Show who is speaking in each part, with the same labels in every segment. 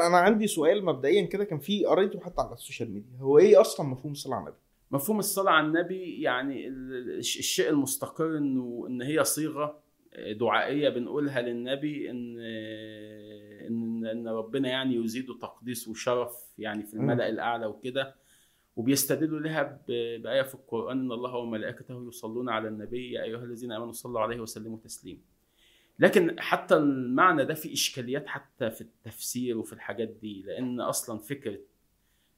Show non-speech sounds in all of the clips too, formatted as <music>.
Speaker 1: أنا عندي سؤال مبدئيا كده كان في قريته حتى على السوشيال ميديا. هو إيه أصلا مفهوم الصلاة على النبي؟
Speaker 2: مفهوم الصلاة على النبي يعني ال- الش- الشيء المستقر إنه إن هي صيغة دعائية بنقولها للنبي إن إن إن ربنا يعني يزيد تقديس وشرف يعني في الملأ الأعلى وكده وبيستدلوا لها ب- بآية في القرآن إن الله وملائكته يصلون على النبي يا أيها الذين آمنوا صلوا عليه وسلموا تسليما. لكن حتى المعنى ده فيه إشكاليات حتى في التفسير وفي الحاجات دي لأن أصلا فكرة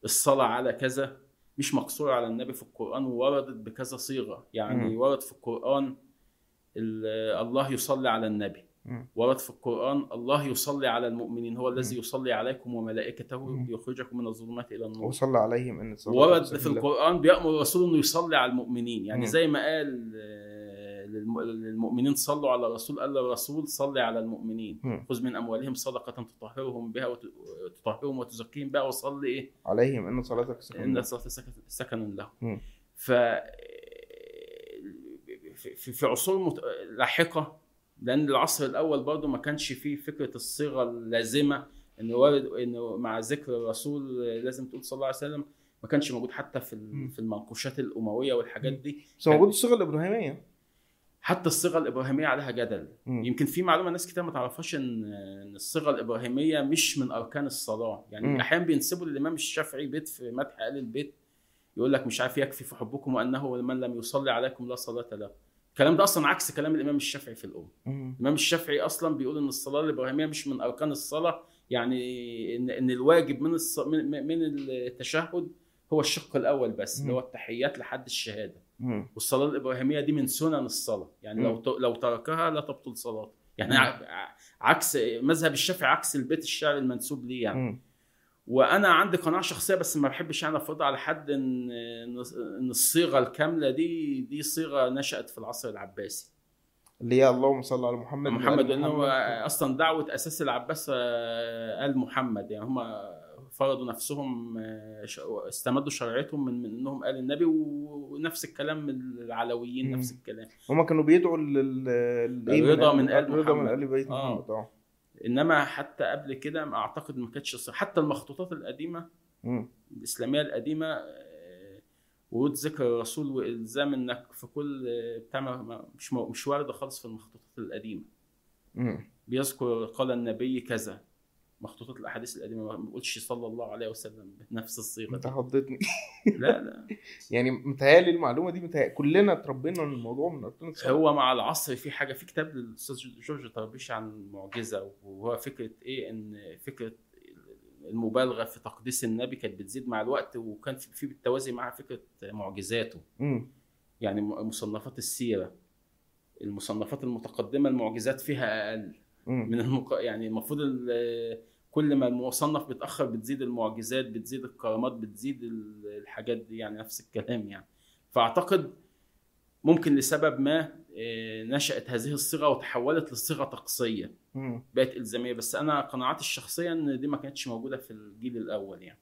Speaker 2: الصلاة على كذا مش مقصورة على النبي في القرآن ووردت بكذا صيغة يعني
Speaker 1: مم.
Speaker 2: ورد في القرآن ال- الله يصلي على النبي. ورد في القرآن الله يصلي على المؤمنين هو الذي. يصلي عليكم وملائكته
Speaker 1: مم.
Speaker 2: ليخرجكم من الظلمات إلى النور
Speaker 1: وصلى عليهم إن الصلاة
Speaker 2: ورد في
Speaker 1: له.
Speaker 2: القرآن بيأمر الرسول إنه يصلي على المؤمنين يعني. زي ما قال للمؤمنين صلوا على الرسول قال للرسول صلي على المؤمنين. خذ من أموالهم صدقة تطهرهم بها وت- وتطهرهم وتزكيهم بها وصلي إيه؟
Speaker 1: عليهم إن صلاتك سكن إن.
Speaker 2: الصلاه سكن, لهم. ف في, في عصور مت... لاحقة لأن العصر الأول برضه ما كانش فيه فكرة الصيغة اللازمة انه وارد انه مع ذكر الرسول لازم تقول صلى الله عليه وسلم ما كانش موجود حتى في في المنقوشات الأموية والحاجات دي.
Speaker 1: بس موجود الصيغة الإبراهيمية.
Speaker 2: حتى الصيغة الإبراهيمية عليها جدل
Speaker 1: مم.
Speaker 2: يمكن في معلومة ناس كتير ما تعرفهاش إن إن الصيغة الإبراهيمية مش من أركان الصلاة يعني. أحيانا بينسبوا للإمام الشافعي بيت في مدح آل البيت يقول لك مش عارف يكفي في حبكم وأنه من لم يصلي عليكم لا صلاة له الكلام ده أصلا عكس كلام الإمام الشافعي في
Speaker 1: الأم.
Speaker 2: الإمام الشافعي أصلا بيقول إن الصلاة الإبراهيمية مش من أركان الصلاة يعني إن إن الواجب من الص... من التشهد هو الشق الأول بس اللي هو التحيات لحد
Speaker 1: الشهادة.
Speaker 2: والصلاة الإبراهيمية دي من سنن الصلاة. يعني لو لو تركها لا تبطل صلاته يعني عكس مذهب الشافعي عكس البيت الشعري المنسوب ليه يعني. وأنا عندي قناعة شخصية بس ما بحبش يعني أفرضها على حد إن إن الصيغة الكاملة دي دي صيغة نشأت في العصر العباسي.
Speaker 1: اللي هي اللهم صل على محمد
Speaker 2: محمد هو أصلا دعوة أساس العباس آه، آل محمد. يعني هم فرضوا نفسهم آه، استمدوا شرعيتهم من إنهم قال النبي ونفس الكلام العلويين. نفس الكلام
Speaker 1: هما كانوا بيدعوا؟
Speaker 2: الرضا من آل
Speaker 1: الرضا من. آل بيت
Speaker 2: آه.
Speaker 1: محمد آه
Speaker 2: إنما حتى قبل كده ما أعتقد ما كانتش. حتى المخطوطات القديمة
Speaker 1: مم.
Speaker 2: الإسلامية القديمة آه، ورود ذكر الرسول وإلزام إنك في كل بتاع مش مش وارده خالص في المخطوطات القديمة
Speaker 1: مم.
Speaker 2: بيذكر قال النبي كذا مخطوطات الأحاديث القديمة ما بيقولش صلى الله عليه وسلم بنفس
Speaker 1: الصيغة
Speaker 2: أنت.
Speaker 1: خضتني
Speaker 2: لا لا <laughs>
Speaker 1: يعني متهيألي المعلومة دي متهيألي كلنا اتربينا من الموضوع من اركان الصلاه
Speaker 2: هو مع العصر في حاجة في كتاب للأستاذ جورج طربيش عن المعجزه وهو فكرة إيه إن فكرة المبالغة في تقديس النبي كانت بتزيد مع الوقت وكان في بالتوازي معها فكرة معجزاته. يعني مصنفات السيرة المصنفات المتقدمة المعجزات فيها
Speaker 1: أقل.
Speaker 2: من المق... يعني المفروض ال- كل ما المصنف بيتأخر بتزيد المعجزات بتزيد الكرامات بتزيد ال- الحاجات دي يعني نفس الكلام يعني. فأعتقد ممكن لسبب ما آه، نشأت هذه الصيغة وتحولت لصيغة
Speaker 1: طقسية.
Speaker 2: بقت إلزامية. بس أنا قناعاتي الشخصية إن دي ما كانتش موجودة في الجيل الأول يعني.